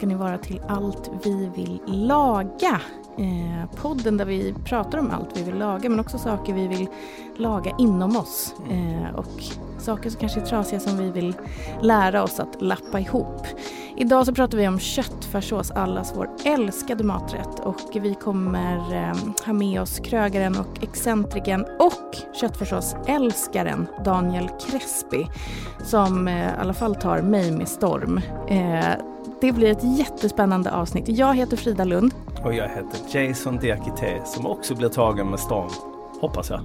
Ska ni vara till Allt vi vill laga. Eh, podden där vi pratar om allt vi vill laga men också saker vi vill laga inom oss. Eh, och saker som kanske är trasiga som vi vill lära oss att lappa ihop. Idag så pratar vi om köttfärssås, allas vår älskade maträtt. Och vi kommer eh, ha med oss krögaren och excentriken och köttfärssåsälskaren Daniel Crespi som eh, i alla fall tar mig med storm. Eh, det blir ett jättespännande avsnitt. Jag heter Frida Lund. Och jag heter Jason Diakité som också blir tagen med storm. Hoppas jag.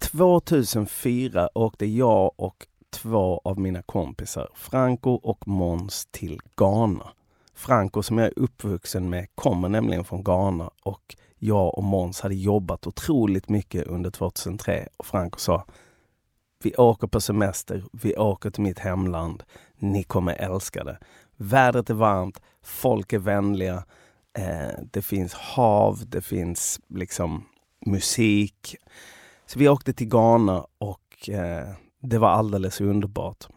–2004 åkte jag och två av mina kompisar, Franco och Måns, till Ghana. Franco som jag är uppvuxen med kommer nämligen från Ghana och jag och Måns hade jobbat otroligt mycket under 2003 och Franco sa Vi åker på semester, vi åker till mitt hemland. Ni kommer älska det. Vädret är varmt, folk är vänliga, eh, det finns hav, det finns liksom musik. Så vi åkte till Ghana och eh, det var alldeles underbart.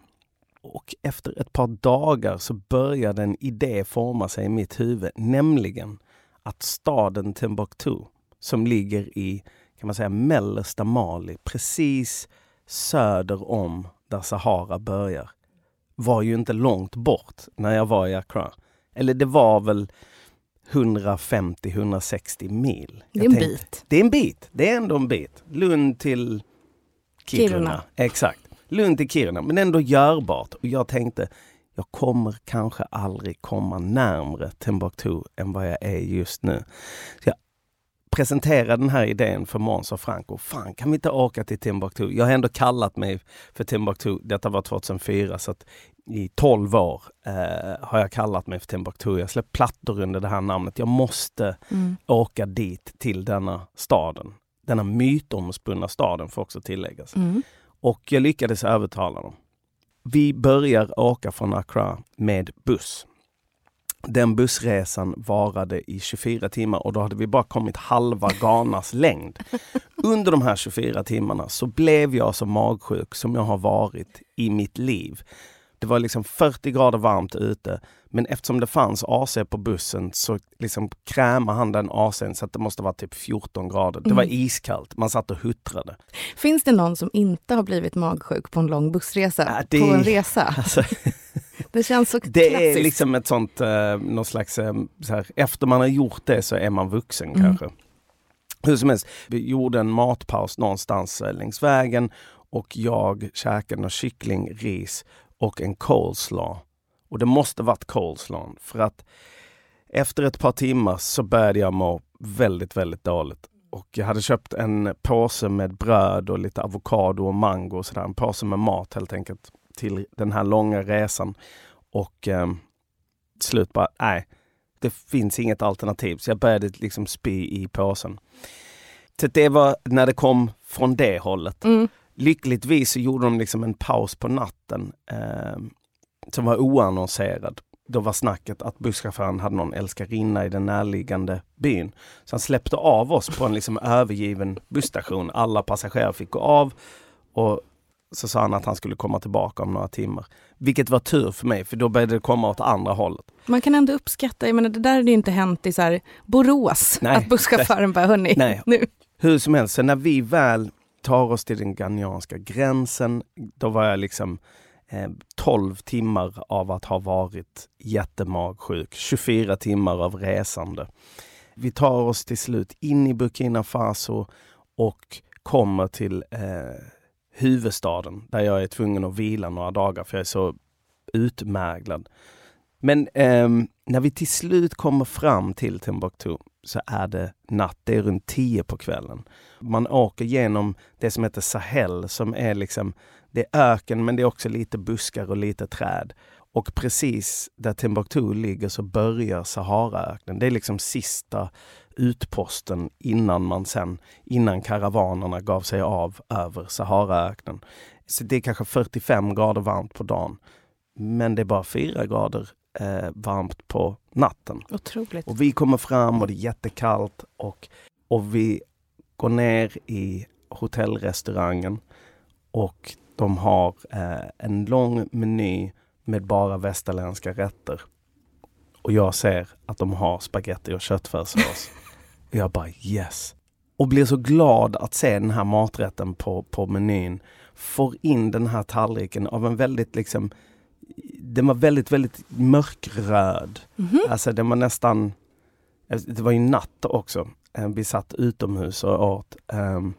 Och efter ett par dagar så började en idé forma sig i mitt huvud, nämligen att staden Timbuktu, som ligger i kan man säga mellersta Mali, precis söder om där Sahara börjar, var ju inte långt bort när jag var i Accra. Eller det var väl 150-160 mil. Det är en bit. Det är en bit. Det är ändå en bit. Lund till Kiruna. Kiruna. Exakt. Lund till Kiruna, men ändå görbart. Och jag tänkte, jag kommer kanske aldrig komma närmre Timbuktu än vad jag är just nu. Så jag presenterade den här idén för Måns och Franco. Fan, kan vi inte åka till Timbuktu? Jag har ändå kallat mig för Timbuktu. Detta var 2004, så att i 12 år eh, har jag kallat mig för Timbuktu. Jag släppt plattor under det här namnet. Jag måste Mm. åka dit till denna staden. Denna mytomspunna staden får också tilläggas. Mm. Och jag lyckades övertala dem. Vi börjar åka från Accra med buss. Den bussresan varade i 24 timmar och då hade vi bara kommit halva Ghanas längd. Under de här 24 timmarna så blev jag så magsjuk som jag har varit i mitt liv. Det var liksom 40 grader varmt ute, men eftersom det fanns AC på bussen så liksom krämade han den ACn så att det måste vara typ 14 grader. Det var Mm. iskallt, man satt och huttrade. Finns det någon som inte har blivit magsjuk på en lång bussresa? Ja, det- På en resa? Alltså, Det känns så Det klassiskt. är liksom ett sånt, eh, någon slags, eh, här, efter man har gjort det så är man vuxen Mm. kanske. Hur som helst, vi gjorde en matpaus någonstans eh, längs vägen och jag käkade kyckling, ris och en coleslaw. Och det måste varit coleslaw för att efter ett par timmar så började jag må väldigt, väldigt dåligt. Och jag hade köpt en påse med bröd och lite avokado och mango och sådär. En påse med mat helt enkelt till den här långa resan. Och eh, till slut bara, nej, det finns inget alternativ. Så jag började liksom spy i påsen. Så det var när det kom från det hållet. Mm. Lyckligtvis så gjorde de liksom en paus på natten eh, som var oannonserad. Då var snacket att busschauffören hade någon älskarinna i den närliggande byn. Så han släppte av oss på en liksom övergiven busstation. Alla passagerare fick gå av och så sa han att han skulle komma tillbaka om några timmar. Vilket var tur för mig, för då började det komma åt andra hållet. Man kan ändå uppskatta, jag menar det där hade ju inte hänt i så här Borås, Nej. att busschauffören bara, hörni, Nej. nu. Hur som helst, så när vi väl tar oss till den ghanianska gränsen, då var jag liksom eh, 12 timmar av att ha varit jättemagsjuk, 24 timmar av resande. Vi tar oss till slut in i Burkina Faso och kommer till eh, huvudstaden där jag är tvungen att vila några dagar för jag är så utmärglad. Men eh, när vi till slut kommer fram till Timbuktu så är det natt, det är runt tio på kvällen. Man åker genom det som heter Sahel som är liksom, det är öken men det är också lite buskar och lite träd. Och precis där Timbuktu ligger så börjar Saharaöknen. Det är liksom sista utposten innan man sen, innan karavanerna gav sig av över Saharaöknen. Så det är kanske 45 grader varmt på dagen. Men det är bara 4 grader eh, varmt på natten. Otroligt. Och vi kommer fram och det är jättekallt och, och vi går ner i hotellrestaurangen och de har eh, en lång meny med bara västerländska rätter. Och jag ser att de har spaghetti och köttfärssås. och jag bara yes! Och blir så glad att se den här maträtten på, på menyn. Får in den här tallriken av en väldigt liksom den var väldigt, väldigt mörkröd. Mhm. Alltså den var nästan, det var ju natt också. Eh, Vi satt utomhus och åt. Um,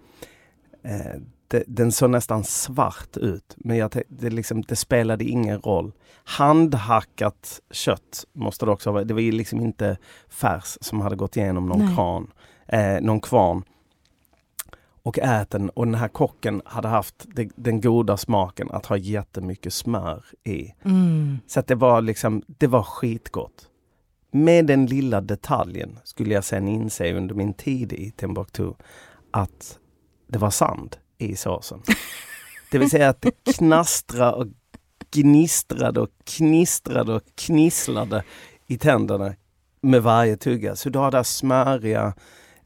eh, det, den såg nästan svart ut, men jag, det, liksom, det spelade ingen roll. Handhackat kött måste det också vara. Det var ju liksom inte färs som hade gått igenom någon Nej. kran, eh, någon kvarn. Och ät den och den här kocken hade haft den goda smaken att ha jättemycket smör i. Mm. Så det var liksom, det var skitgott. Med den lilla detaljen skulle jag sen inse under min tid i Timbuktu att det var sand i såsen. Det vill säga att det knastrade och gnistrade och knistrade och knisslade i tänderna med varje tugga. Så du har det här smöriga,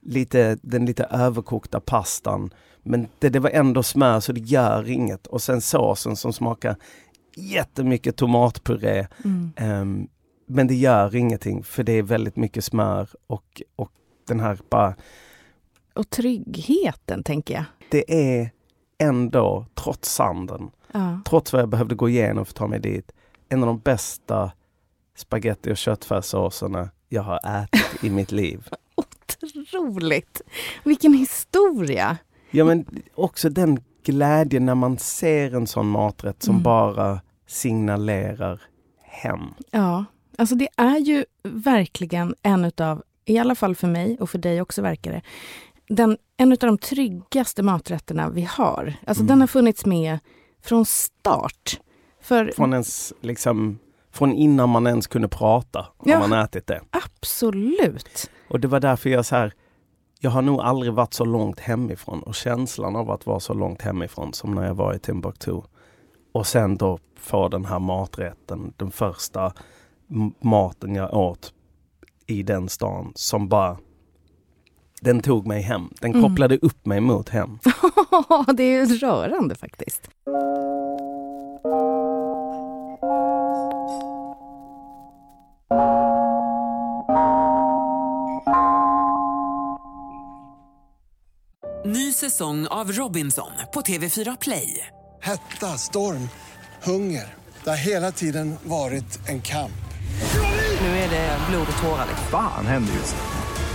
lite, den lite överkokta pastan. Men det, det var ändå smör så det gör inget. Och sen såsen som smakar jättemycket tomatpuré. Mm. Ehm, men det gör ingenting för det är väldigt mycket smör och, och den här bara, Och tryggheten, tänker jag. det är ändå, trots sanden, Ja. trots vad jag behövde gå igenom för att ta mig dit, en av de bästa spaghetti och köttfärssåserna jag har ätit i mitt liv. Otroligt! Vilken historia! Ja men också den glädjen när man ser en sån maträtt som Mm. bara signalerar hem. Ja, alltså det är ju verkligen en utav, i alla fall för mig och för dig också verkar det, den, en utav de tryggaste maträtterna vi har. Alltså Mm. den har funnits med från start. För Från ens, liksom, från innan man ens kunde prata har Ja. man ätit det. absolut. Och det var därför jag så här, jag har nog aldrig varit så långt hemifrån och känslan av att vara så långt hemifrån som när jag var i Timbuktu. Och sen då få den här maträtten, den första maten jag åt i den stan som bara den tog mig hem. Den Mm. kopplade upp mig mot hem. det är rörande faktiskt. Ny säsong av Robinson på TV4 Play. Hetta, storm, hunger. Det har hela tiden varit en kamp. Nu är det blod och tårar. Fan händer just nu.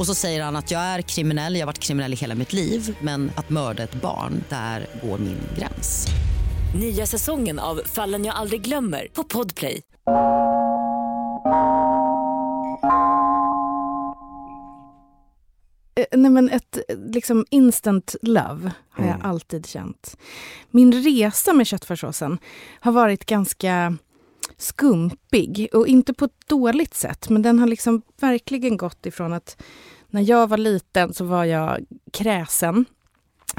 Och så säger han att jag är kriminell, jag har varit kriminell i hela mitt liv men att mörda ett barn, där går min gräns. Nya säsongen av Fallen jag aldrig glömmer på Podplay. Eh, Nej men ett eh, liksom instant love har jag Mm. alltid känt. Min resa med köttfärssåsen har varit ganska skumpig och inte på ett dåligt sätt men den har liksom verkligen gått ifrån att när jag var liten så var jag kräsen.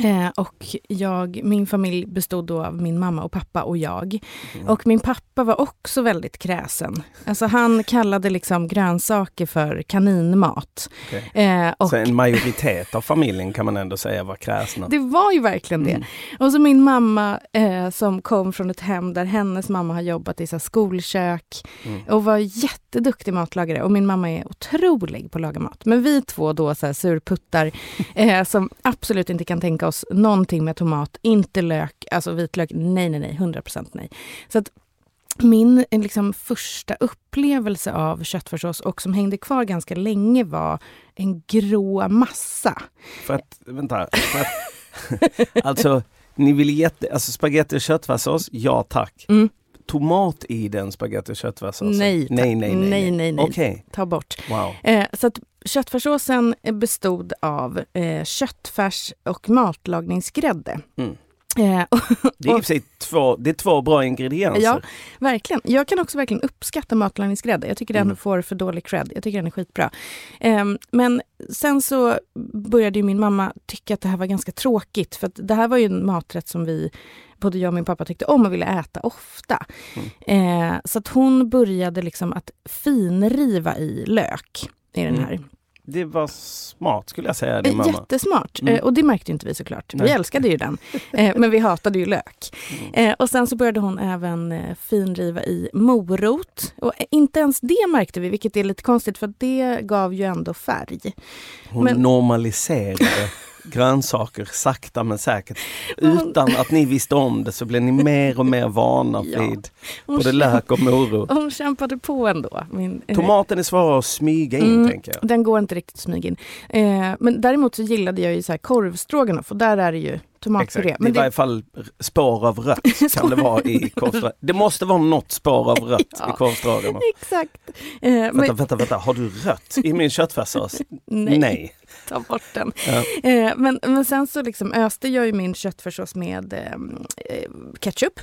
Eh, och jag, min familj bestod då av min mamma och pappa och jag. Och min pappa var också väldigt kräsen. Alltså han kallade liksom grönsaker för kaninmat. Okej. Eh, och Så en majoritet av familjen kan man ändå säga var kräsna. det var ju verkligen det. Mm. Och så min mamma eh, som kom från ett hem där hennes mamma har jobbat i så skolkök Mm. och var jätteduktig matlagare. Och min mamma är otrolig på att laga mat. Men vi två då så här, surputtar eh, som absolut inte kan tänka oss någonting med tomat, inte lök, alltså vitlök, nej, nej, nej, 100% nej. Så att min eh, liksom, första upplevelse av köttfärssås och som hängde kvar ganska länge var en grå massa. För att, vänta. För att, alltså, ni vill jätte... Alltså spagetti och köttfärssås, ja tack. Mm. Tomat i den spagetti och köttfärssåsen? Nej, nej, nej, nej. Nej, nej, nej. Okej, Ta bort. wow. Eh, så att köttfärssåsen bestod av eh, köttfärs och matlagningsgrädde. Mm. Eh, Det är i och för sig två, det är två bra ingredienser. Ja, verkligen. Jag kan också verkligen uppskatta matlagningsgrädde. Jag tycker den Mm. får för dålig cred. Jag tycker den är skitbra. Ehm, men sen så började min mamma tycka att det här var ganska tråkigt. För det här var ju en maträtt som vi, både jag och min pappa tyckte om och ville äta ofta. Eh, så att hon började liksom att finriva i lök i den Mm. Det var smart skulle jag säga, din Eh, mamma. Jättesmart. Mm. Eh, och det märkte inte vi såklart. Vi Nej. älskade ju den. Eh, men vi hatade ju lök. Mm. Och sen så började hon även finriva i morot. Och inte ens det märkte vi, vilket är lite konstigt för det gav ju ändå färg. Hon men- normaliserade grönsaker sakta men säkert. Utan att ni visste om det så blev ni mer och mer vana Ja. vid Hon, både lök och morot. hon kämpade på ändå. Min, eh, Tomaten är svårare att smyga in Mm. tänker jag. Den går inte riktigt att smyga in. Eh, men däremot så gillade jag ju så här korvstroganoff och där är det ju tomatpuré. Men I varje fall spår av rött kan det vara i korvstroganoff. Det måste vara något spår av rött Ja. i korvstroganoff. Exakt. Eh, men, Vänta, vänta, vänta, har du rött i min köttfärssås? nej. Nej. Ta bort den. Ja. Eh, men, men sen så liksom öste jag ju min köttfärssås med eh, eh, ketchup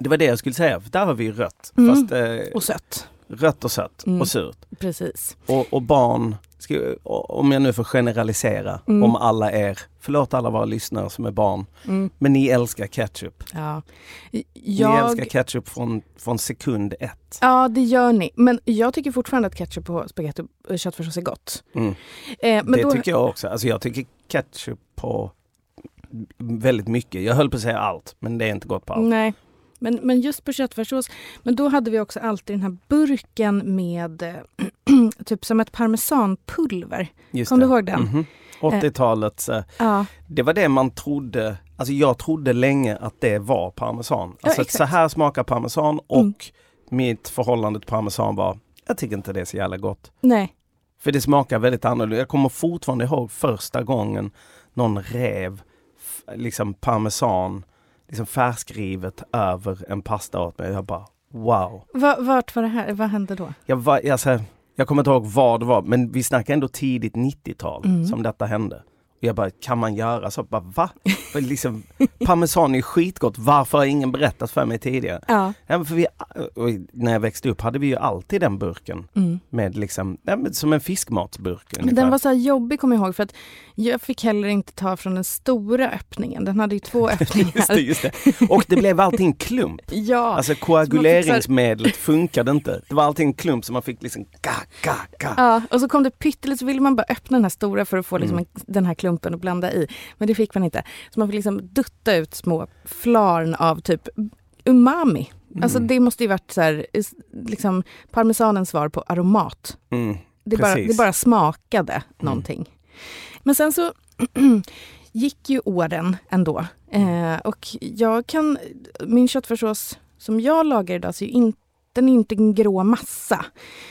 Det var det jag skulle säga, för där har vi rött. Mm. Fast eh, och sött. Rött och sött Mm. och surt. Precis. Och, och barn, ska, om jag nu får generalisera, Mm. om alla er, förlåt alla våra lyssnare som är barn, Mm. men ni älskar ketchup. Ja. Ni Jag, älskar ketchup från, från sekund ett. ja, det gör ni. Men jag tycker fortfarande att ketchup på spagetti och köttfärssås är gott. Mm. Eh, men det då, tycker jag också. Alltså jag tycker ketchup på väldigt mycket. Jag höll på att säga allt, men det är inte gott på allt. Nej. Men, men just på köttfärssås, men då hade vi också alltid den här burken med eh, typ som ett parmesanpulver. Just Kom det. du ihåg den? Mhm. 80-talets, eh, Ja, det var det man trodde, alltså jag trodde länge att det var parmesan. Ja, Alltså exakt. så här smakar parmesan och Mm. mitt förhållande till parmesan var, jag tycker inte det är så jävla gott. nej. För det smakar väldigt annorlunda. Jag kommer fortfarande ihåg första gången någon rev liksom parmesan liksom färskrivet över en pasta åt mig. Jag bara wow. Va, vart var det här? Vad hände då? Jag, var, alltså, jag kommer inte ihåg vad det var men vi snackar ändå tidigt 90-tal Mm. som detta hände. Jag bara, kan man göra så? Bara, va? Liksom, parmesan är skitgott, varför har ingen berättat för mig tidigare? Ja. Ja, för vi, när jag växte upp hade vi ju alltid den burken Mm. med liksom, som en fiskmatsburk. Ungefär. Den var så jobbig kommer jag ihåg för att jag fick heller inte ta från den stora öppningen. Den hade ju två öppningar. Just det, just det. Och det blev alltid en klump. Ja, Alltså koaguleringsmedlet funkade inte. Det var alltid en klump som man fick liksom ga, ga, ga. ja, och så kom det pyttelite så ville man bara öppna den här stora för att få liksom Mm. en, den här klumpen och blanda i. Men det fick man inte. Så man fick liksom dutta ut små flarn av typ umami. Alltså det måste ju varit så här, liksom parmesanens svar på aromat. Mm. Det bara, det bara smakade någonting. Men sen så gick ju åren ändå. Eh, och jag kan, min köttfärssås som jag lagar idag, så är ju inte, den är inte en grå massa.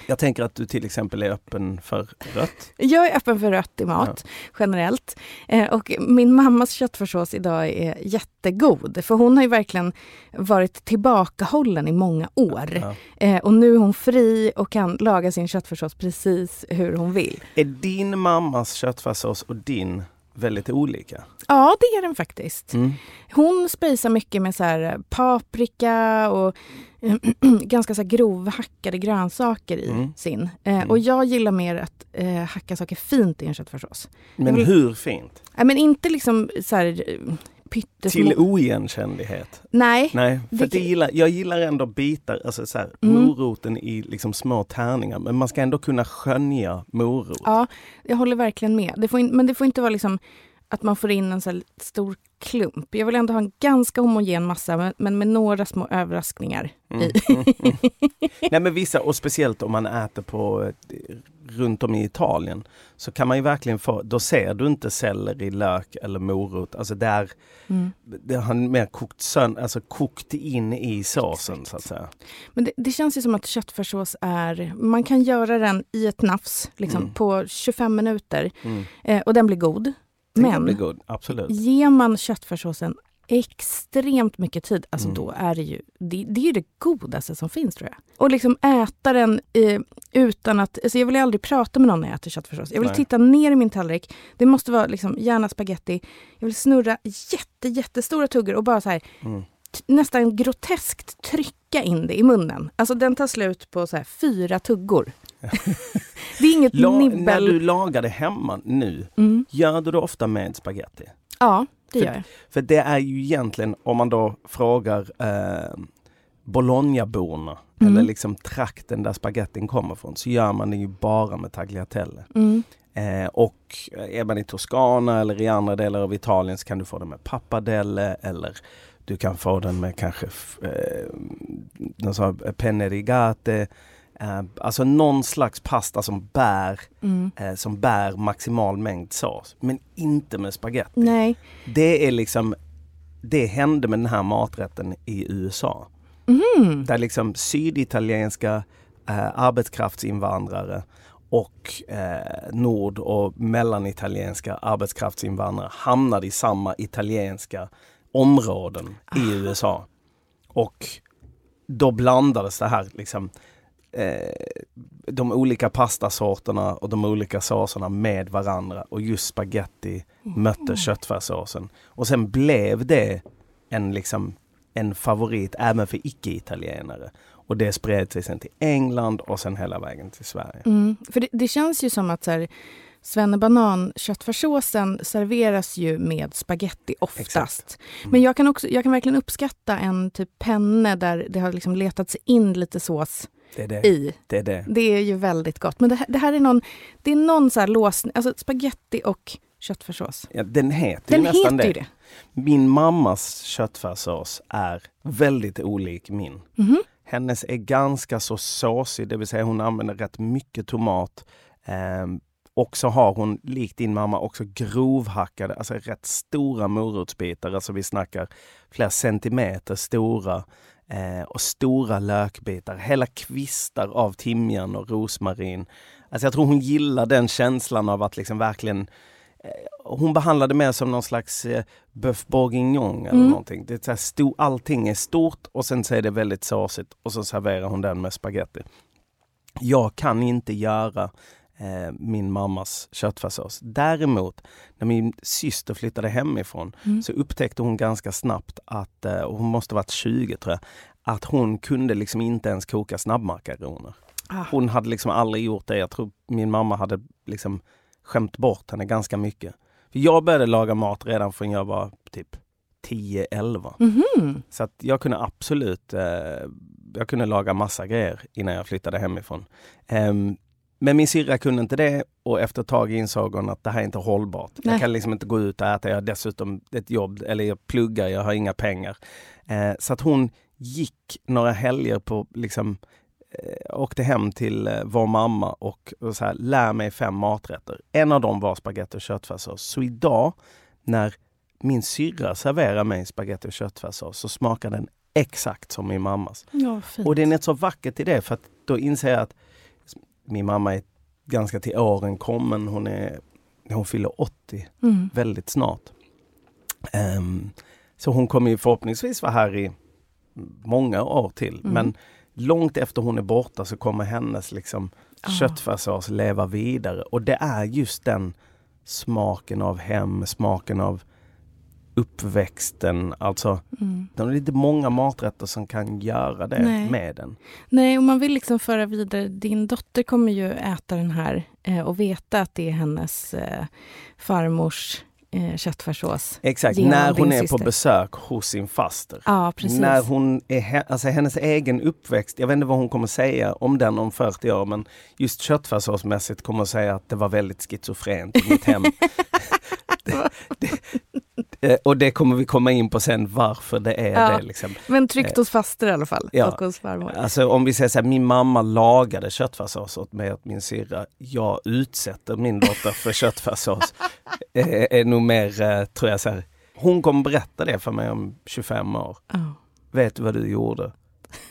Jag tänker att du till exempel är öppen för rött. Jag är öppen för rött i mat generellt. Eh, och min mammas köttfärssås idag är jättegod. För hon har ju verkligen varit tillbakahållen i många år. Ja. Eh, och nu är hon fri och kan laga sin köttfärssås precis hur hon vill. Är din mammas köttfärssås och din väldigt olika. Ja, det är den faktiskt. Mm. Hon spisar mycket med så här eh, paprika och eh, ganska så grovhackade grönsaker i Mm. sin. Mm. Och jag gillar mer att eh, hacka saker fint i en köttfärssås. Men vill- hur fint? Nej, men inte liksom så här pyttesmå... Till oigenkännlighet. Nej. Nej, för Det- det gillar, jag gillar ändå bitar, alltså så här, Mm. moroten i liksom små tärningar. Men man ska ändå kunna skönja morot. Ja, jag håller verkligen med. Det får in, men det får inte vara liksom att man får in en så stor klump. Jag vill ändå ha en ganska homogen massa, men, men med några små överraskningar Mm, i. mm, mm. Nej men vissa, och speciellt om man äter på eh, runt om i Italien, så kan man ju verkligen få, då ser du inte selleri, lök eller morot. Alltså där, Mm. det har mer kokt, sön, alltså kokt in i såsen så att säga. Men det, det känns ju som att köttfärssås är... Man kan göra den i ett nafs liksom, Mm. på 25 minuter eh, och den blir god. Men ger man köttfärssåsen extremt mycket tid, alltså Mm. då är det ju det, det är ju det godaste som finns tror jag. Och liksom äta den eh, utan att, alltså jag vill aldrig prata med någon när jag äter köttfärssås. Jag vill Nej. titta ner i min tallrik. Det måste vara liksom gärna spaghetti. Jag vill snurra jätte, jättestora tuggor och bara så här Mm. nästan groteskt trycka in det i munnen. Alltså den tar slut på så här fyra tuggor. Det är inget La, när nibbel. du lagar det hemma nu, Mm. gör du det ofta med spaghetti? Ja, det För- gör jag. För det är ju egentligen, om man då frågar eh, Bolognaborna Mm. eller liksom trakten där spagettin kommer från, så gör man det ju bara med tagliatelle. Mm. Eh, och är man i Toscana eller i andra delar av Italien så kan du få den med pappadelle eller du kan få den med kanske eh, penne rigate. Eh, alltså någon slags pasta som bär, Mm. eh, som bär maximal mängd sås. Men inte med spaghetti. Nej. Det är liksom Det hände med den här maträtten i USA. Mhm. Där liksom syditalienska eh, arbetskraftsinvandrare och eh, nord och mellanitalienska arbetskraftsinvandrare hamnade i samma italienska områden i USA. Och då blandades det här liksom eh, de olika pastasorterna och de olika såserna med varandra och just spaghetti mötte köttfärssåsen. Och sen blev det en, liksom, en favorit även för icke-italienare. Och det spred sig sen till England och sen hela vägen till Sverige. Mm. För det, det känns ju som att så här, svennebanan köttfärssåsen serveras ju med spaghetti oftast. Mm. Men jag kan, också, jag kan verkligen uppskatta en typ penne där det har liksom letat sig in lite sås Det är det. i. det, är det. Det är ju väldigt gott. Men det här, det här är någon, det är någon så här låsning, alltså spaghetti och köttfärssås. Ja, den heter Den ju nästan heter ju det. det. Min mammas köttfärssås är väldigt olik min. Mhm. Hennes är ganska så såsig, det vill säga hon använder rätt mycket tomat. Ehm, och så har hon, likt din mamma, också grovhackade, alltså rätt stora morotsbitar. Alltså vi snackar flera centimeter stora. Eh, och stora lökbitar, hela kvistar av timjan och rosmarin. Alltså jag tror hon gillar den känslan av att liksom verkligen eh, hon behandlade mer som någon slags eh, boeuf bourguignon eller Mm. någonting. Det är så här sto- allting är stort och sen så är det väldigt såsigt och så serverar hon den med spaghetti. Jag kan inte göra eh, min mammas köttfärssås. Däremot, när min syster flyttade hemifrån Mm. så upptäckte hon ganska snabbt att, eh, och hon måste varit 20 tror jag, att hon kunde liksom inte ens koka snabbmakaroner. Ah. Hon hade liksom aldrig gjort det. Jag tror min mamma hade liksom skämt bort henne ganska mycket. För jag började laga mat redan från jag var typ 10-11. Mhm. Så att jag kunde absolut, eh, jag kunde laga massa grejer innan jag flyttade hemifrån. Ehm, men min syrra kunde inte det och efter ett tag insåg hon att det här är inte hållbart. Nej. Jag kan liksom inte gå ut och äta, jag har dessutom ett jobb, eller jag pluggar, jag har inga pengar. Eh, så att hon gick några helger på liksom eh, åkte hem till eh, vår mamma och, och så här, lär mig fem maträtter. En av dem var spagetti och köttfärssås. Så idag när min syrra serverar mig spagetti och köttfärssås så smakar den exakt som min mammas. Ja. Och det är något så vackert i det för att då inser jag att min mamma är ganska till åren kommen. Hon, är, hon fyller 80 Mm. väldigt snart. Ehm, så hon kommer förhoppningsvis vara här i många år till. Mm. Men långt efter hon är borta så kommer hennes liksom Ah. köttfärssås leva vidare. Och det är just den smaken av hem, smaken av uppväxten. Alltså, Mm. det är inte många maträtter som kan göra det Nej. med den. Nej, och man vill liksom föra vidare. Din dotter kommer ju äta den här eh, och veta att det är hennes eh, farmors eh, köttfärssås. Exakt, när hon är på syster. besök hos sin faster. Ja, precis. När hon är, he- alltså hennes egen uppväxt, jag vet inte vad hon kommer säga om den om 40 år men just köttfärssåsmässigt kommer hon säga att det var väldigt schizofrent i mitt hem. det, och det kommer vi komma in på sen varför det är Ja. det. Liksom. Men tryggt hos faster i alla fall. Ja. Och hos farmor. Alltså om vi säger så här, min mamma lagade köttfärssås åt mig och min syrra. Jag utsätter min dotter för köttfärssås. Eh, är nog mer, eh, tror jag så här, hon kommer berätta det för mig om 25 år. Ja. Vet du vad du gjorde?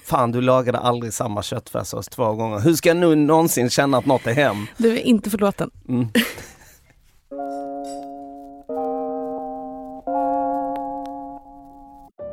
Fan, du lagade aldrig samma köttfärssås två gånger. Hur ska jag nu någonsin känna att något är hem? Du är inte förlåten. Mm.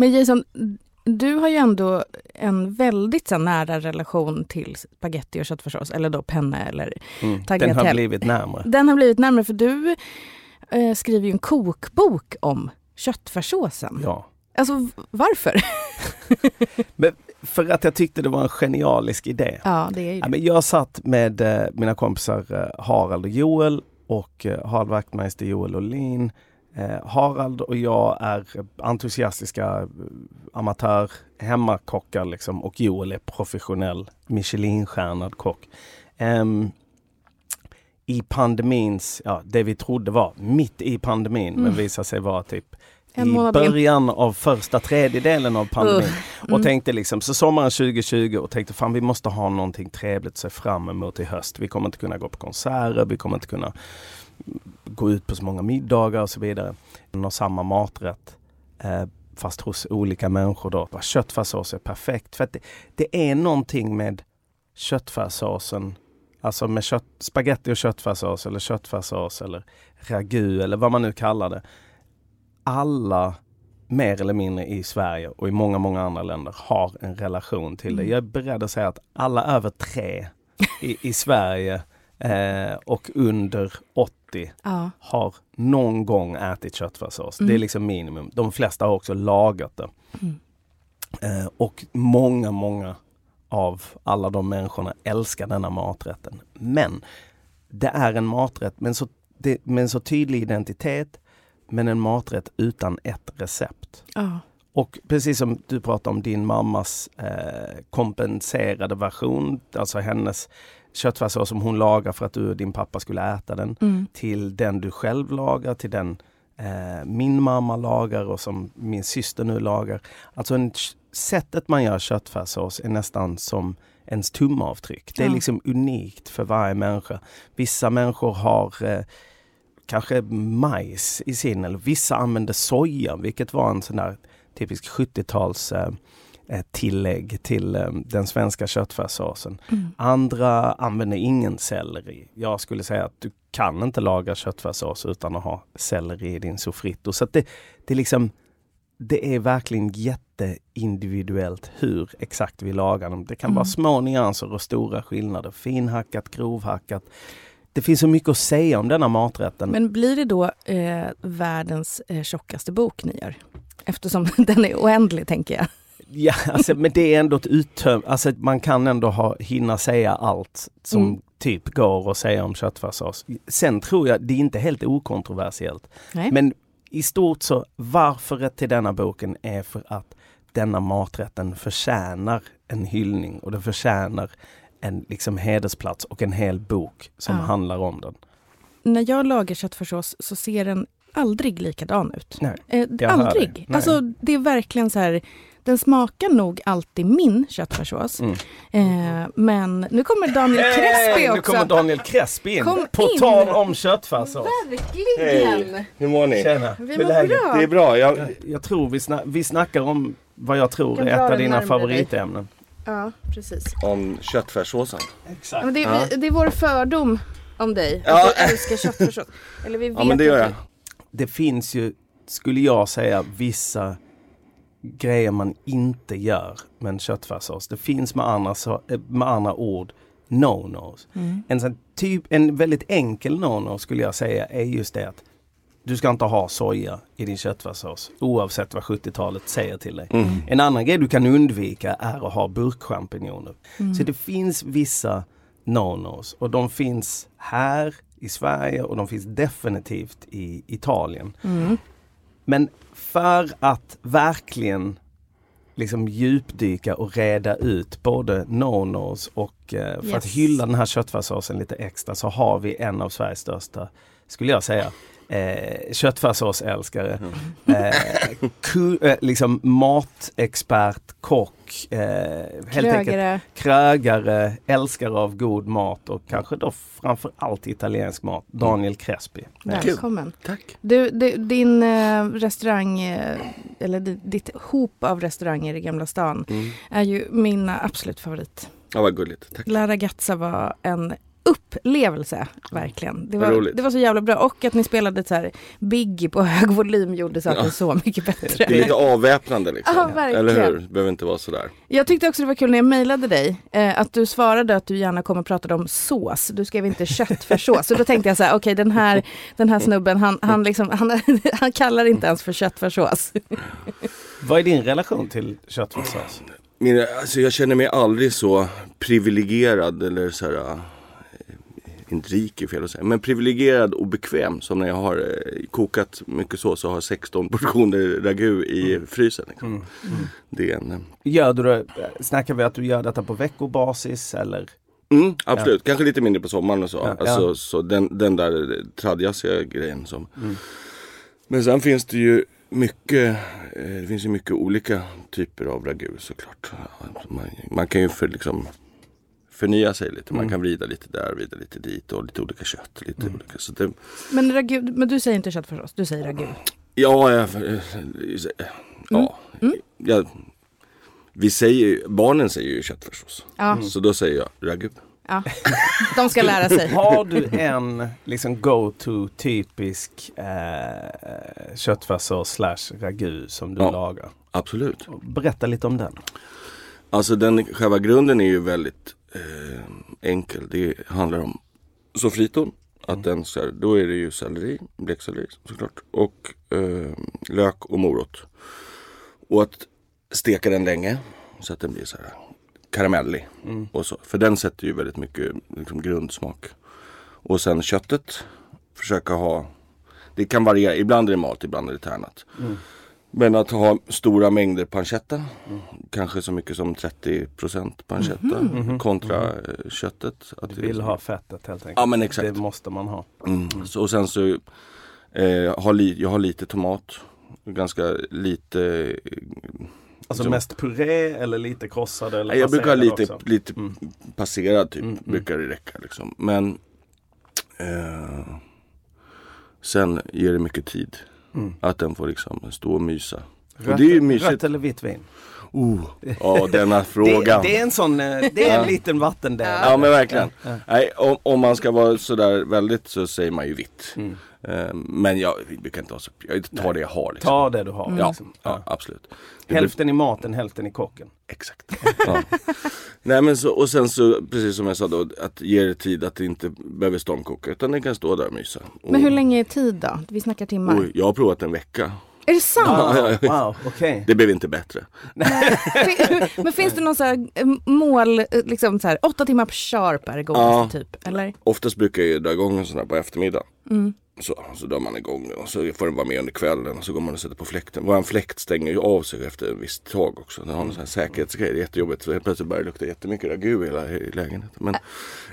Men Jason, du har ju ändå en väldigt så nära relation till spaghetti och köttfärssås, eller då penne eller Mm. Den tagliatelle. har blivit närmare. Den har blivit närmare för du eh, skriver ju en kokbok om köttfärssåsen. Ja. Alltså varför? Men för att jag tyckte det var en genialisk idé. ja, det är ju det. jag satt med eh, mina kompisar eh, Harald och Joel och eh, Harald Wachtmeister, Joel Olin. Eh, Harald och jag är entusiastiska eh, amatör hemmakockar liksom och Joel är professionell Michelinstjärnad kock. Ehm, I pandemins, ja det vi trodde var mitt i pandemin men Mm. visade sig vara typ i in. början av första tredjedelen av pandemin. Mm. Och tänkte liksom, så sommaren 2020 och tänkte fan vi måste ha någonting trevligt att se fram emot i höst. Vi kommer inte kunna gå på konserter, vi kommer inte kunna gå ut på så många middagar och så vidare. Och samma maträtt eh, fast hos olika människor då. Köttfärssås är perfekt för att det, det är någonting med köttfärssåsen Alltså med kött, spaghetti och köttfärssås eller köttfärssås eller ragu eller vad man nu kallar det. Alla mer eller mindre i Sverige och i många, många andra länder har en relation till det. Mm. Jag är beredd att säga att alla över tre i, i Sverige eh, och under 80 Ja. har någon gång ätit köttfärssås. Det är Mm. liksom minimum. De flesta har också lagat det. Mm. Eh, och många, många av alla de människorna älskar denna maträtten. Men det är en maträtt med så, det, med en så tydlig identitet men en maträtt utan ett recept. Ja. Och precis som du pratade om din mammas eh, kompenserade version, alltså hennes köttfärssås som hon lagar för att du och din pappa skulle äta den, Mm. till den du själv lagar, till den eh, min mamma lagar och som min syster nu lagar. Alltså en, sättet man gör köttfärssås är nästan som ens tumavtryck. Det är liksom unikt för varje människa. Vissa människor har eh, kanske majs i sin, eller vissa använder soja, vilket var en sån där typisk 70-tals eh, eh, tillägg till eh, den svenska köttfärssåsen. Mm. Andra använder ingen selleri. Jag skulle säga att du kan inte laga köttfärssås utan att ha selleri i din sofrito. Så det, det, är liksom, det är verkligen jätteindividuellt hur exakt vi lagar dem. Det kan Mm. vara små nyanser och stora skillnader. Finhackat, grovhackat. Det finns så mycket att säga om denna maträtten. Men blir det då eh, världens eh, tjockaste bok ni gör? Eftersom den är oändlig, tänker jag. Ja, alltså, men det är ändå ett uttöm... Alltså man kan ändå ha, hinna säga allt som Mm. typ går att säga om köttfärssås. Sen tror jag det är inte helt okontroversiellt. Nej. Men i stort så varför till denna boken är för att denna maträtten förtjänar en hyllning och den förtjänar en liksom hedersplats och en hel bok som Ja. handlar om den. När jag lagar köttfärssås så ser den aldrig likadan ut. Nej, Eh, aldrig. Alltså det är verkligen så här, den smakar nog alltid min köttfärssås. Mm. Eh, men nu kommer Daniel Crespi Hey, också. nu kommer Daniel Crespi in. Kom På in. tal om köttfärssås. Verkligen! Hur mår ni? Tjena. Vi mår bra. Det är bra. Jag, Jag, tror vi, sna vi snackar om vad jag tror är ett av dina favoritämnen. Ja, precis. om köttfärssåsen. Exakt. Men det, är, Ja. vi, det är vår fördom om dig. Ja. Att du älskar köttfärssås. Eller vi vet Ja men det gör jag. Det finns ju, skulle jag säga, vissa grejer man inte gör med en köttfärssås. Det finns med andra, så, med andra ord no-nos. Mm. En, sån typ, en väldigt enkel no-no skulle jag säga är just det att du ska inte ha soja i din köttfärssås oavsett vad 70-talet säger till dig. Mm. En annan grej du kan undvika är att ha burkchampinjoner. Mm. Så det finns vissa no-nos och de finns här i Sverige och de finns definitivt i Italien. Mm. Men för att verkligen liksom djupdyka och reda ut både no-nos och eh, för att Yes. hylla den här köttfärssåsen lite extra så har vi en av Sveriges största, skulle jag säga, eh, köttfärssåsälskare. Eh, ku, eh, liksom matexpert, kock, eh, helt enkelt Krögare. krögare, älskare av god mat och kanske då framförallt italiensk mat. Daniel Crespi. Välkommen. Tack. Du, du, din eh, restaurang, eh, eller di- ditt hop av restauranger i Gamla stan Mm. är ju mina absolut favorit. Ja vad gulligt. Tack. La Ragazza var en upplevelse, verkligen. Det var, det var så jävla bra. Och att ni spelade så här Biggie på hög volym gjorde saken Ja. så mycket Det är bättre. lite avväpnande liksom. Ja, verkligen. Eller hur? Det behöver inte vara sådär. Jag tyckte också det var kul när jag mejlade dig, eh, att du svarade att du gärna kommer prata om sås. Du skrev inte köttfärssås. Så då tänkte jag så här, okej den, här, den här snubben, han, han, liksom, han, han kallar inte ens för köttfärssås. Vad är din relation till köttfärssås? Min, alltså jag känner mig aldrig så privilegierad eller så här, inte rik fel att säga, men privilegierad och bekväm som när jag har eh, kokat mycket sås och har 16 portioner ragu i frysen. Liksom. Det är en, eh, Gör du det, snackar vi att du gör detta på veckobasis eller? mm, absolut, kanske lite mindre på sommaren och så. Ja, alltså, ja. Så den, den där eh, tradjasiga grejen. Som. Men sen finns det ju mycket, eh, det finns ju mycket olika typer av ragu såklart. Man, man kan ju för, liksom förnya sig lite. Man kan vrida lite där, vrida lite dit och lite olika kött. Lite olika. Så det, Men, ragu, men du säger inte köttfärssås, du säger ragu. ja, jag, eh, ja, ja, vi säger ju- barnen säger ju köttfärssås. Ja, Så då säger jag ragu. ja. De ska lära sig. Har du en liksom go-to typisk eh, köttfärssås slash ragu som du Ja. lagar? Absolut. Berätta lite om den. Alltså den själva grunden är ju väldigt eh, enkel. Det handlar om sofriton. Att den så här, då är det ju selleri, blekselleri såklart. Och eh, lök och morot. Och att steka den länge så att den blir så här karamellig. Och så. För den sätter ju väldigt mycket liksom, grundsmak. Och sen köttet. Försöka ha Det kan variera. Ibland är det malt, ibland är det tärnat. Men att ha stora mängder pancetta. Kanske så mycket som 30% pancetta. Kontra eh, köttet. Att Du vill ha fettet helt enkelt. Ja, men exakt. Det måste man ha. Mm. Så, och sen så eh, har li, jag har lite tomat. Ganska lite eh, Alltså Så- mest puré eller lite krossad eller jag brukar ha lite, också? lite Mm. passerad typ. Mm, mm. Brukar det räcka liksom. Men eh, sen ger det mycket tid. Mm. Att den får liksom stå och mysa. Rött, det är ju mysigt. rött eller vitt vin? Oh, ja, denna Det, frågan. det är en sån, eh, det är en liten vattendelare. Ja men verkligen. Ja. Nej, om, om man ska vara sådär väldigt så säger man ju vitt. Mm. Eh, men jag brukar inte ha så, jag tar det jag har liksom. Ta det du har. Ja, liksom. ja, absolut. Hälften i maten, hälften i kocken. Exakt. Ja. Nej men så, och sen så, precis som jag sa då, att ge det tid att det inte behöver stormkoka utan den kan stå där och mysa. Och, Men hur länge är tid då? Vi snackar timmar. och jag har provat en vecka. Är det sant? Wow, wow okej. Det blev inte bättre. Men finns det någon så här eh, mål, eh, liksom så här, åtta timmar på sharp är det godaste Ja. typ? Eller? Oftast brukar jag ju dra igång en sån här på eftermiddagen. Mm. Så, så drar man igång och så får den vara med under kvällen och så går man och sätter på fläkten. Vår fläkt stänger ju av sig efter en viss tag också. Den har en sån här säkerhetsgrej. Det är jättejobbigt. Så plötsligt börjar det lukta jättemycket ragu i hela lägenheten. Men,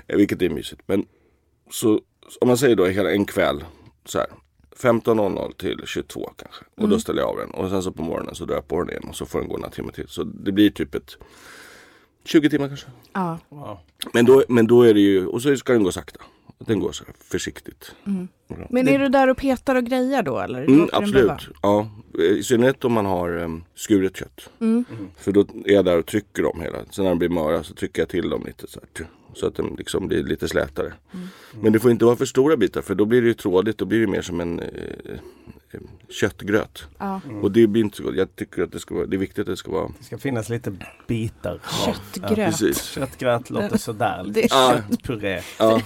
eh, vilket är mysigt. Men så om man säger då hela en kväll så här. 15.00 till 22 kanske. Och då ställer jag av den. Och sen så på morgonen så drar jag på den igen och så får den gå några timmar till. Så det blir typ ett 20 timmar kanske. Ja. Men då, men då är det ju, och så ska den gå sakta. Den går så här försiktigt. Bra. Men är du där och petar och grejar då eller? Mm, absolut. Ja. I synnerhet om man har um, skuret kött. Mm. För då är jag där och trycker dem hela. Sen när de blir möra så trycker jag till dem lite så här. Så att de liksom blir lite slätare. Mm. Men det får inte vara för stora bitar för då blir det ju trådigt. Då blir det mer som en eh, eh, köttgröt. Ja. Och det blir inte så gott. Jag tycker att det, ska vara, det är viktigt att det ska vara Det ska finnas lite bitar. Köttgröt. Ja, precis. Köttgröt låter sådär. Det är. Köttpuré. Ja,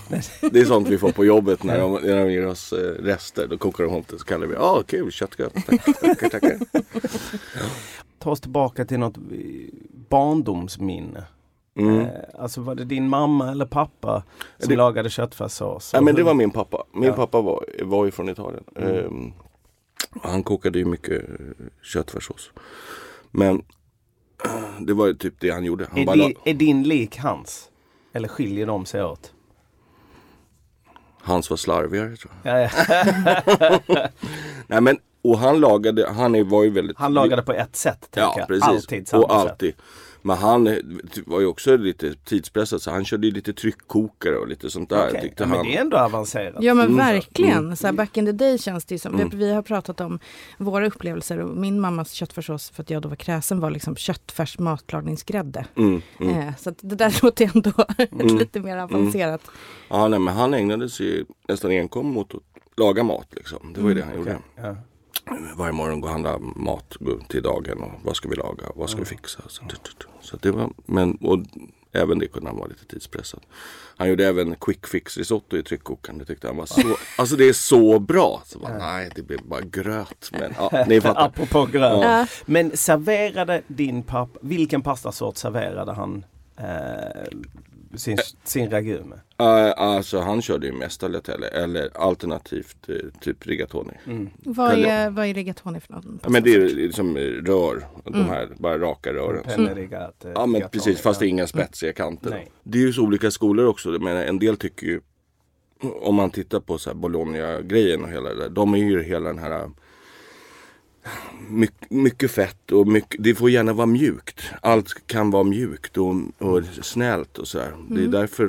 det är sånt vi får på jobbet när de, när de ger oss eh, rester. Då kokar de ihop det så kallar vi ja kul köttgröt. Tack, tackar, tackar. Ta oss tillbaka till något eh, barndomsminne. Mm. Eh, alltså var det din mamma eller pappa som Det- lagade köttfärssås? Ja, men det var min pappa. Min Ja. pappa var, var ju från Italien. Mm. Och han kokade ju mycket eh, köttfärssås. Men det var ju typ det han gjorde. Han Är, la- är din lik hans? Eller skiljer de sig åt? Hans var slarvigare tror jag. Ja, ja. Nej men, och han lagade, han var ju väldigt... Han lagade på ett sätt, Ja jag. precis. Alltid samma och sätt. alltid. Men han var ju också lite tidspressad så han körde ju lite tryckkokare och lite sånt där. Tyckte ja, han. men det är ändå avancerat. Ja men Mm. verkligen. Så här, back in the day känns det ju som, Mm. vi, har pratat om våra upplevelser och min mammas köttfärssås för att jag då var kräsen var liksom köttfärs matlagningsgrädde. Mm, mm. Eh, så att det där låter ändå Mm. lite mer avancerat. Ja, nej, men han ägnade sig ju nästan enkom mot att laga mat liksom. Det var ju det han gjorde. Ja. Varje morgon gå och handla mat till dagen och vad ska vi laga vad ska vi fixa. Så, så det var, men och även det kunde han vara lite tidspressad. Han gjorde även quick fix risotto i tryckkokaren. Det tyckte han var så, alltså det är så bra. Så bara, nej det blev bara gröt. Men ja, ni fattar. Apropå gröt. Ja. Men serverade din pappa, vilken pastasort serverade han eh, sin, sin ragu med? Uh, alltså han körde ju mest tagliatelle eller alternativt eh, typ rigatoni. Vad, Tagliatelle. är, vad är rigatoni för något? Ja, men det är liksom rör, de Mm. här bara raka rören. Penne rigat, eh, Ja men precis, fast det är inga spetsiga kanter. Nej. Det är ju så olika skolor också. Men en del tycker ju, om man tittar på så här Bologna-grejen och hela det där. De är ju hela den här mycket, mycket fett och mycket, det får gärna vara mjukt. Allt kan vara mjukt och, och snällt och sådär. Det är Mm. därför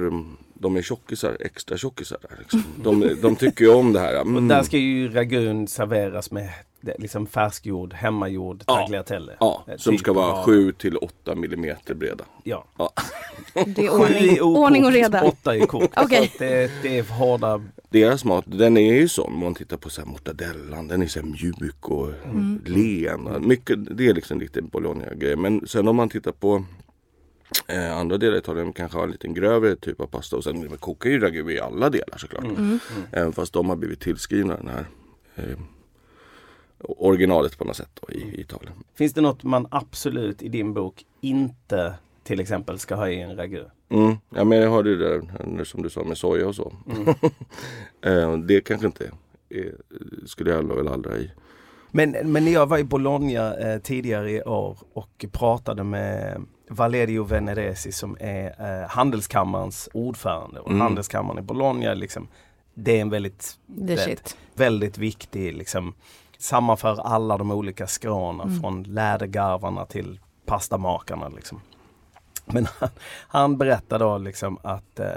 de, är tjockisar, extra tjockisar. Liksom. de, de tycker ju om det här. Och Mm. där ska ju ragun serveras med liksom färskgjord, hemmagjord Ja. tagliatelle. Ja, Eh, som typ ska vara av- 7 till 8 millimeter breda. Ja. Ja. Det är Sju ordning, ordning och reda. åtta i kokt. Så Det, det är hårda Deras mat, den är ju sån. Om man tittar på så här mortadellan, den är så här mjuk och Mm. len. Mycket, det är liksom lite Bologna-grej. Men sen om man tittar på eh, andra delar av Italien kanske har en liten grövre typ av pasta. Och sen kokar ju ragu i alla delar såklart. Mm. Även fast de har blivit tillskrivna den här eh, originalet på något sätt då, i, i Italien. Finns det något man absolut i din bok inte till exempel ska ha i en ragu? Mm. Ja men jag hörde det där som du sa med soja och så. Mm. eh, det kanske inte är, skulle jag väl aldrig ha i. Men, men när jag var i Bologna eh, tidigare i år och pratade med Valerio Veneresi som är eh, Handelskammarens ordförande. Och Mm. Handelskammaren i Bologna liksom, det är en väldigt, väldigt, väldigt viktig, liksom, sammanför alla de olika skråna Mm. från lädergarvarna till pastamakarna. Liksom. Men han, han berättar då liksom att eh,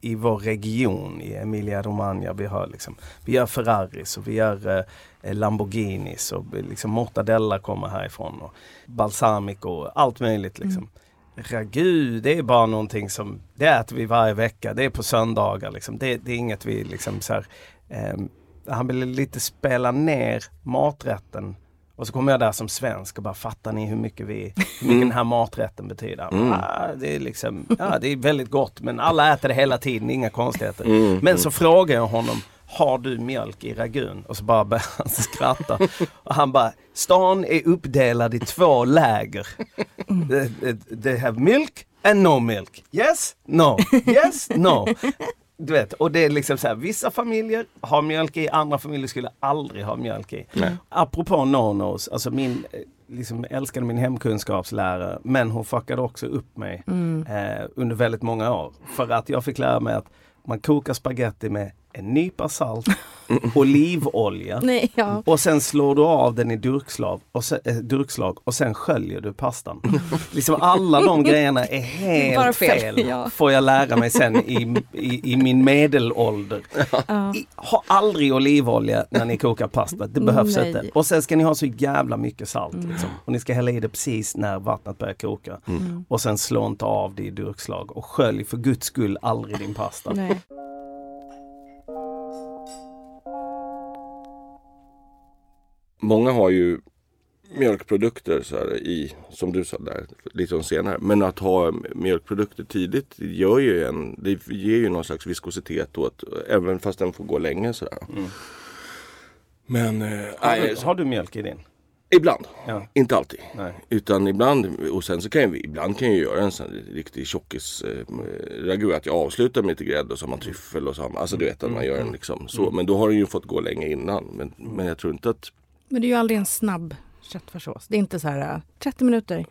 i vår region i Emilia Romagna vi har liksom, vi gör Ferraris och vi gör eh, Lamborghinis och liksom mortadella kommer härifrån och balsamico och allt möjligt liksom. Ragu, det är bara någonting som, det äter vi varje vecka, det är på söndagar liksom. Det, det är inget vi liksom så här, ehm, han ville lite spela ner maträtten och så kommer jag där som svensk och bara fattar ni hur mycket, vi, hur mycket Mm. den här maträtten betyder? Mm. ah, det, är liksom, ja, det är väldigt gott men alla äter det hela tiden, inga konstigheter. Mm, Men så frågar jag honom, har du mjölk i ragun? Och så bara börjar han skratta. Och han bara, stan är uppdelad i två läger. They have milk and no milk. Yes, no, yes, no. Du vet, och det är liksom så här, vissa familjer har mjölk i, andra familjer skulle aldrig ha mjölk i. Nej. Apropå no-nos, alltså min, eh, liksom älskade min hemkunskapslärare men hon fuckade också upp mig Mm. eh, under väldigt många år. För att jag fick lära mig att man kokar spaghetti med en nypa salt, olivolja Nej, ja. och sen slår du av den i durkslag och sen, eh, durkslag och sen sköljer du pastan. liksom alla de grejerna är helt Bara fel, fel. ja. Får jag lära mig sen i, i, i min medelålder. Ja. I, ha aldrig olivolja när ni kokar pasta. Det behövs Nej. inte. Och sen ska ni ha så jävla mycket salt. Liksom. Och ni ska hälla i det precis när vattnet börjar koka. Mm. Och sen slå inte av det i durkslag. Och skölj för guds skull aldrig din pasta. Nej. Många har ju mjölkprodukter så här, i, som du sa där, lite senare. Men att ha mjölkprodukter tidigt gör ju en, det ger ju någon slags viskositet åt, även fast den får gå länge sådär. Men, eh, Har, du, har du mjölk i din? ibland. Ja. Inte alltid. Nej. Utan ibland, och sen så kan vi, ibland kan jag göra en sån riktig tjockis eh, ragu. Att jag avslutar med lite grädde och så har man tryffel och så alltså du vet att man gör en liksom så. Men då har den ju fått gå länge innan. Men, men jag tror inte att, Men det är ju aldrig en snabb köttfärssås. Det är inte så här äh, 30 minuter.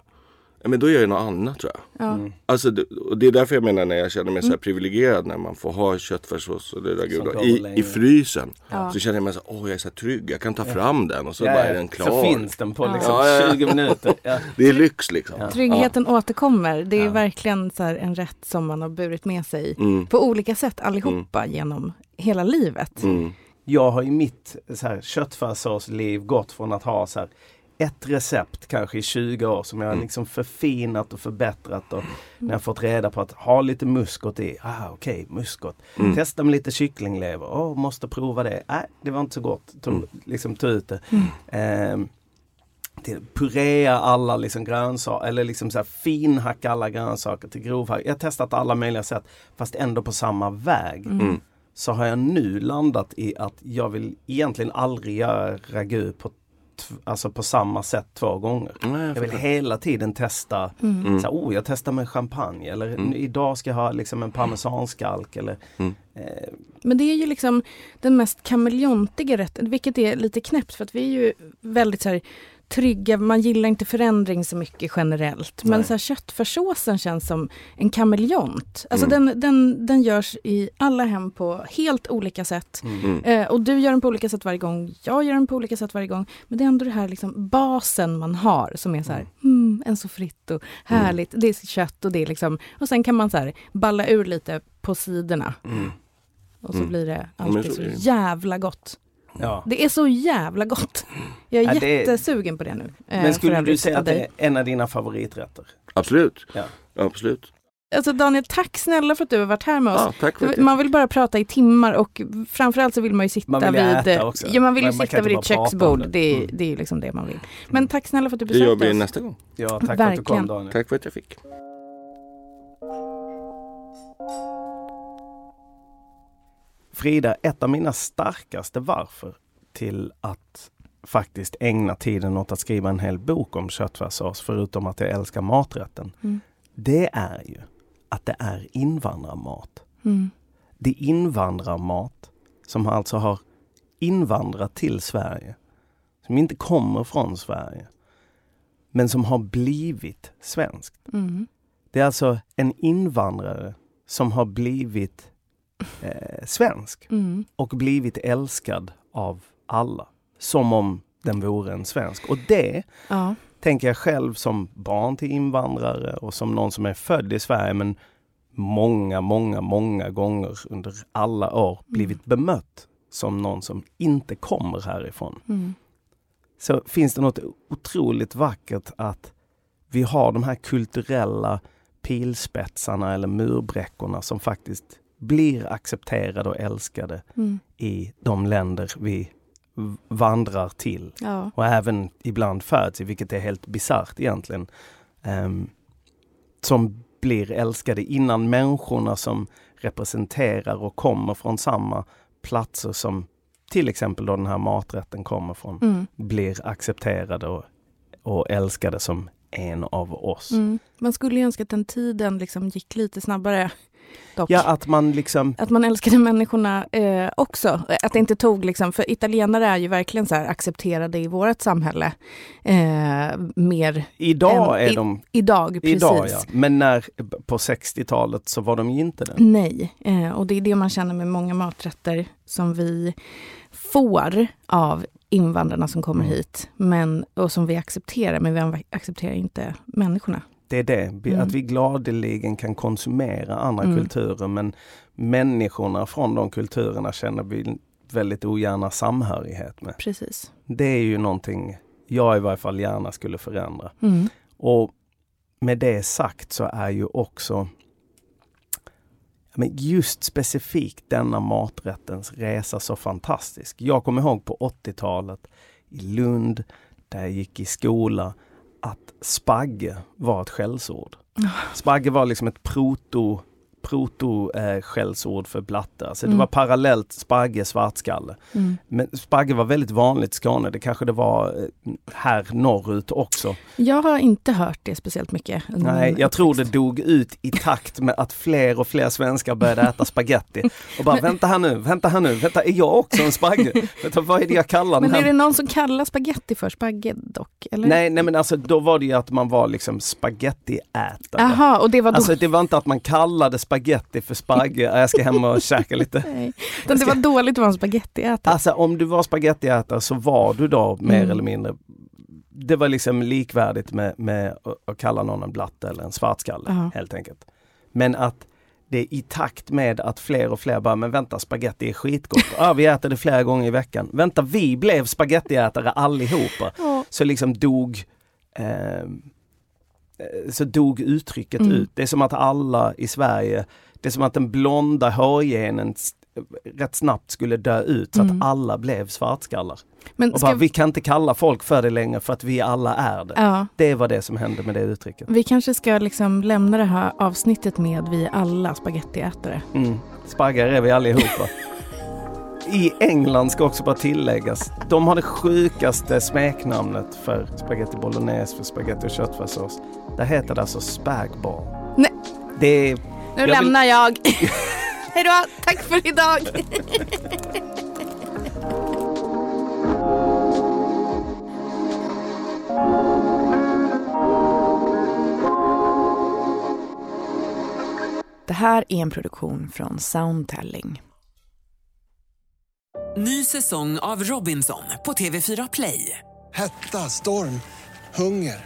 ja, men då gör jag något annat tror jag. Ja. Alltså, det, och det är därför jag menar när jag känner mig så här privilegierad när man får ha köttfärssås eller ragu Som då, går i, i frysen. Ja. Så känner jag mig så här, åh jag är så här trygg, jag kan ta fram den och så bara är den klar. Så finns den på liksom Ja, ja, ja. 20 minuter. Ja. Det är lyx liksom. Tryggheten återkommer. Det är Ja. verkligen så här en rätt som man har burit med sig Mm. på olika sätt allihopa genom hela livet. Mm. Jag har i mitt så här, köttfärssåsliv gått från att ha så här, ett recept kanske i 20 år som jag har liksom förfinat och förbättrat och när jag fått reda på att ha lite muskot i. Ah, Okej, muskot. Testa med lite kycklinglever. Åh, måste prova det. Nej, det var inte så gott. Tog, liksom, tog ut det. Ehm, till purea alla liksom grönsaker eller liksom så finhacka alla grönsaker till grovhack. Jag har testat alla möjliga sätt fast ändå på samma väg. Mm. Så har jag nu landat i att jag vill egentligen aldrig göra ragu på, alltså på samma sätt två gånger. Nej, jag Jag vill hela tiden testa. Mm. Så här, oh, jag testar med champagne eller Mm. idag ska jag ha liksom en parmesanskalk. Eller, Mm. eh, Men det är ju liksom den mest kameleontiga rätten, vilket är lite knäppt för att vi är ju väldigt så här trygga, man gillar inte förändring så mycket generellt. Men Nej. så här, köttfärssåsen känns som en kameleont. Alltså Mm. den, den, den görs i alla hem på helt olika sätt. Mm. Eh, och du gör den på olika sätt varje gång, jag gör den på olika sätt varje gång. Men det är ändå det här liksom basen man har som är så här, mm, en soffritto, härligt, det är kött och det är liksom, och sen kan man så här balla ur lite på sidorna. Mm. Och så Mm. blir det alltid så så jävla gott. Ja. Det är så jävla gott. Jag är Ja, är- jättesugen på det nu. eh, Men skulle du säga att det är en av dina favoriträtter? Absolut. Ja. Absolut. Alltså Daniel, tack snälla för att du har varit här med oss. Ja, Man vill bara prata i timmar och framförallt så vill man ju sitta Man vill vid... äta också. Ja, man vill man sitta vid ditt köksbord. det. Det, är, Mm. det är ju liksom det man vill. Men tack snälla för att du Det gör besökte vi oss. nästa gång. Ja, tack för att du Verkligen. kom Daniel. Tack för att jag fick. Frida, ett av mina starkaste varför till att faktiskt ägna tiden åt att skriva en hel bok om köttfärssås, förutom att jag älskar maträtten, Mm. det är ju att det är invandrarmat. Mm. Det är invandrarmat som alltså har invandrat till Sverige. Som inte kommer från Sverige. Men som har blivit svenskt. Mm. Det är alltså en invandrare som har blivit eh, svensk Mm. och blivit älskad av alla. Som om den vore en svensk. Och det Ja. tänker jag själv som barn till invandrare och som någon som är född i Sverige men många, många, många gånger under alla år blivit bemött som någon som inte kommer härifrån. Mm. Så finns det något otroligt vackert att vi har de här kulturella pilspetsarna eller murbräckorna som faktiskt blir accepterade och älskade Mm. i de länder vi vandrar till Ja. och även ibland föds i, vilket är helt bisarrt egentligen. Ehm, som blir älskade innan människorna som representerar och kommer från samma platser som till exempel då den här maträtten kommer från, Mm. blir accepterade och, och älskade som en av oss. Mm. Man skulle ju önska att den tiden liksom gick lite snabbare. Dock. Ja, att man liksom... Att man älskade människorna eh, också. Att det inte tog liksom, för italienare är ju verkligen så accepterade i vårt samhälle. Eh, mer Idag än, är de... Idag, precis. Idag, ja. Men när, på 60-talet så var de ju inte det. Nej, eh, och det är det man känner med många maträtter som vi får av invandrarna som kommer Mm. hit. Men, och som vi accepterar, men vi accepterar inte människorna. Det är det, Mm. att vi gladeligen kan konsumera andra Mm. kulturer men människorna från de kulturerna känner vi väldigt ogärna samhörighet med. Precis. Det är ju någonting jag i varje fall gärna skulle förändra. Mm. Och med det sagt så är ju också men just specifikt denna maträttens resa så fantastisk. Jag kommer ihåg på 80-talet i Lund, där jag gick i skola, att spagge var ett skällsord. Spagge var liksom ett proto proto eh, skällsord för blatte. Alltså det Mm. var parallellt spagge, svartskalle. Mm. Men spagge var väldigt vanligt i Skåne. Det kanske det var eh, här norrut också. Jag har inte hört det speciellt mycket. Nej, jag tror det dog ut i takt med att fler och fler svenskar började äta spaghetti. Och bara vänta här nu, vänta här nu, vänta är jag också en spagge? Vänta, vad är det jag kallar Men är det någon som kallar spaghetti för spagge dock? Eller? Nej, nej men alltså då var det ju att man var liksom spagettiätare. Jaha, och det var då... Alltså det var inte att man kallade spaghetti för spagge, jag ska hem och käka lite. Nej. Utan det var dåligt att vara en spagettiätare. Alltså om du var spagettiätare så var du då mer Mm. eller mindre det var liksom likvärdigt med, med att- kalla någon en blatte eller en svartskalle Ja. helt enkelt. Men att det i takt med att fler och fler bara, men vänta spaghetti är skitgott. Ja, vi äter det flera gånger i veckan. Vänta, vi blev spagettiätare allihopa. Ja. Så liksom dog eh, så dog uttrycket Mm. ut. Det är som att alla i Sverige, det är som att den blonda hårgenen rätt snabbt skulle dö ut så Mm. att alla blev svartskallar. Men Och bara, vi kan inte kalla folk för det längre för att vi alla är det. Ja. Det var det som hände med det uttrycket. Vi kanske ska liksom lämna det här avsnittet med vi alla spagettiätare. Mm. Spaggar är vi allihopa. I England ska också bara tilläggas, de har det sjukaste smeknamnet för spaghetti bolognese, för spaghetti och köttfärssås. Där heter det alltså spagball. Nej. Det är... Nu Jag vill- lämnar jag. Hej då, tack för idag. Det här är en produktion från Soundtelling. Ny säsong av Robinson på TV4 Play. Hetta, storm, hunger.